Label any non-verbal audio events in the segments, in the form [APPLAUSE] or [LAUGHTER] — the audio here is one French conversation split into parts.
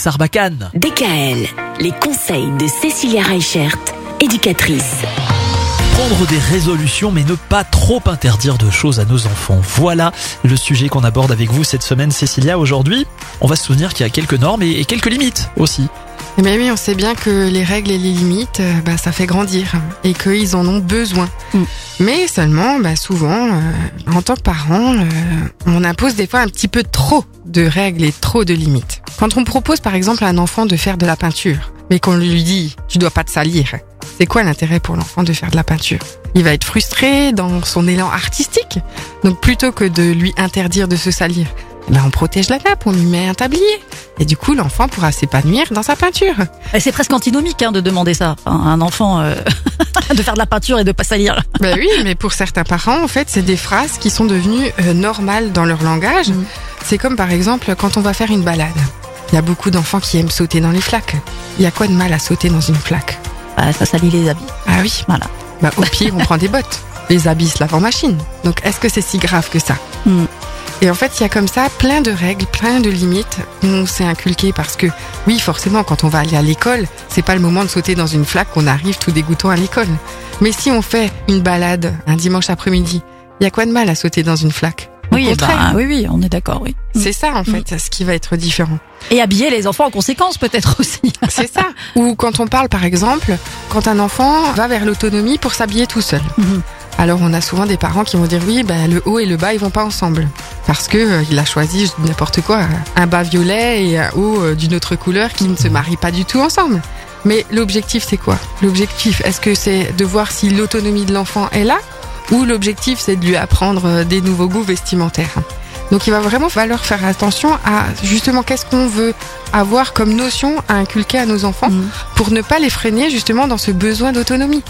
Sarbacane. DKL, les conseils de Cécilia Reichert, éducatrice. Prendre des résolutions mais ne pas trop interdire de choses à nos enfants. Voilà le sujet qu'on aborde avec vous cette semaine Cécilia. Aujourd'hui, on va se souvenir qu'il y a quelques normes et quelques limites aussi. Mais oui, on sait bien que les règles et les limites, euh, bah, ça fait grandir et qu'ils en ont besoin. Mm. Mais seulement, bah, souvent, euh, en tant que parent, euh, on impose des fois un petit peu trop de règles et trop de limites. Quand on propose par exemple à un enfant de faire de la peinture, mais qu'on lui dit tu dois pas te salir, c'est quoi l'intérêt pour l'enfant de faire de la peinture? Il va être frustré dans son élan artistique. Donc plutôt que de lui interdire de se salir, ben on protège la nappe, on lui met un tablier. Et du coup, l'enfant pourra s'épanouir dans sa peinture. C'est presque antinomique hein, de demander ça à un enfant euh, [LAUGHS] de faire de la peinture et de pas salir. Ben oui, mais pour certains parents, en fait, c'est des phrases qui sont devenues euh, normales dans leur langage. Mm. C'est comme par exemple quand on va faire une balade. Il y a beaucoup d'enfants qui aiment sauter dans les flaques. Il y a quoi de mal à sauter dans une flaque bah, Ça salit les habits. Ah oui, voilà. Bah, au pire, on prend des bottes. Les habits se lavent en machine. Donc est-ce que c'est si grave que ça mm. Et en fait, il y a comme ça plein de règles, plein de limites. On s'est inculqué parce que, oui, forcément, quand on va aller à l'école, c'est pas le moment de sauter dans une flaque qu'on arrive tout dégoûtant à l'école. Mais si on fait une balade un dimanche après-midi, il y a quoi de mal à sauter dans une flaque oui, bah, oui, oui, on est d'accord, oui. C'est ça, en fait, ce qui va être différent. Et habiller les enfants en conséquence, peut-être aussi. [LAUGHS] C'est ça. Ou quand on parle, par exemple, quand un enfant va vers l'autonomie pour s'habiller tout seul. Mhm. Alors on a souvent des parents qui vont dire oui, ben, le haut et le bas ils vont pas ensemble parce que euh, il a choisi n'importe quoi, un bas violet et un haut euh, d'une autre couleur qui ne se marient pas du tout ensemble. Mais l'objectif c'est quoi? L'objectif est-ce que c'est de voir si l'autonomie de l'enfant est là? Ou l'objectif c'est de lui apprendre euh, des nouveaux goûts vestimentaires donc il va vraiment falloir faire attention à justement qu'est-ce qu'on veut avoir comme notion à inculquer à nos enfants mmh. Pour ne pas les freiner justement dans ce besoin d'autonomie.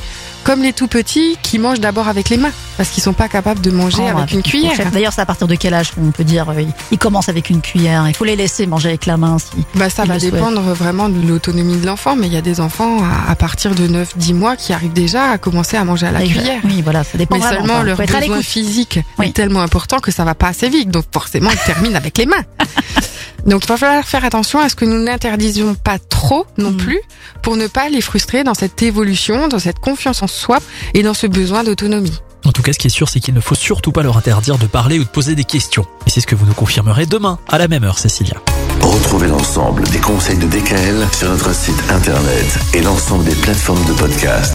Comme les tout petits qui mangent d'abord avec les mains parce qu'ils sont pas capables de manger oh, avec, une cuillère. D'ailleurs, c'est à partir de quel âge on peut dire euh, ils commencent avec une cuillère? Il faut les laisser manger avec la main. Si bah ça va dépendre vraiment de l'autonomie de l'enfant, mais il y a des enfants à, partir de 9-10 mois qui arrivent déjà à commencer à manger à la cuillère. Oui, voilà, ça dépend. Mais seulement leur besoin physique est tellement important que ça va pas assez vite, donc forcément ils terminent avec les mains. [LAUGHS] Donc il va falloir faire attention à ce que nous n'interdisions pas trop non mm. plus pour ne pas les frustrer dans cette évolution, dans cette confiance en soi et dans ce besoin d'autonomie. En tout cas, ce qui est sûr, c'est qu'il ne faut surtout pas leur interdire de parler ou de poser des questions. Et c'est ce que vous nous confirmerez demain, à la même heure, Cécilia. Retrouvez l'ensemble des conseils de DKL sur notre site internet et l'ensemble des plateformes de podcast.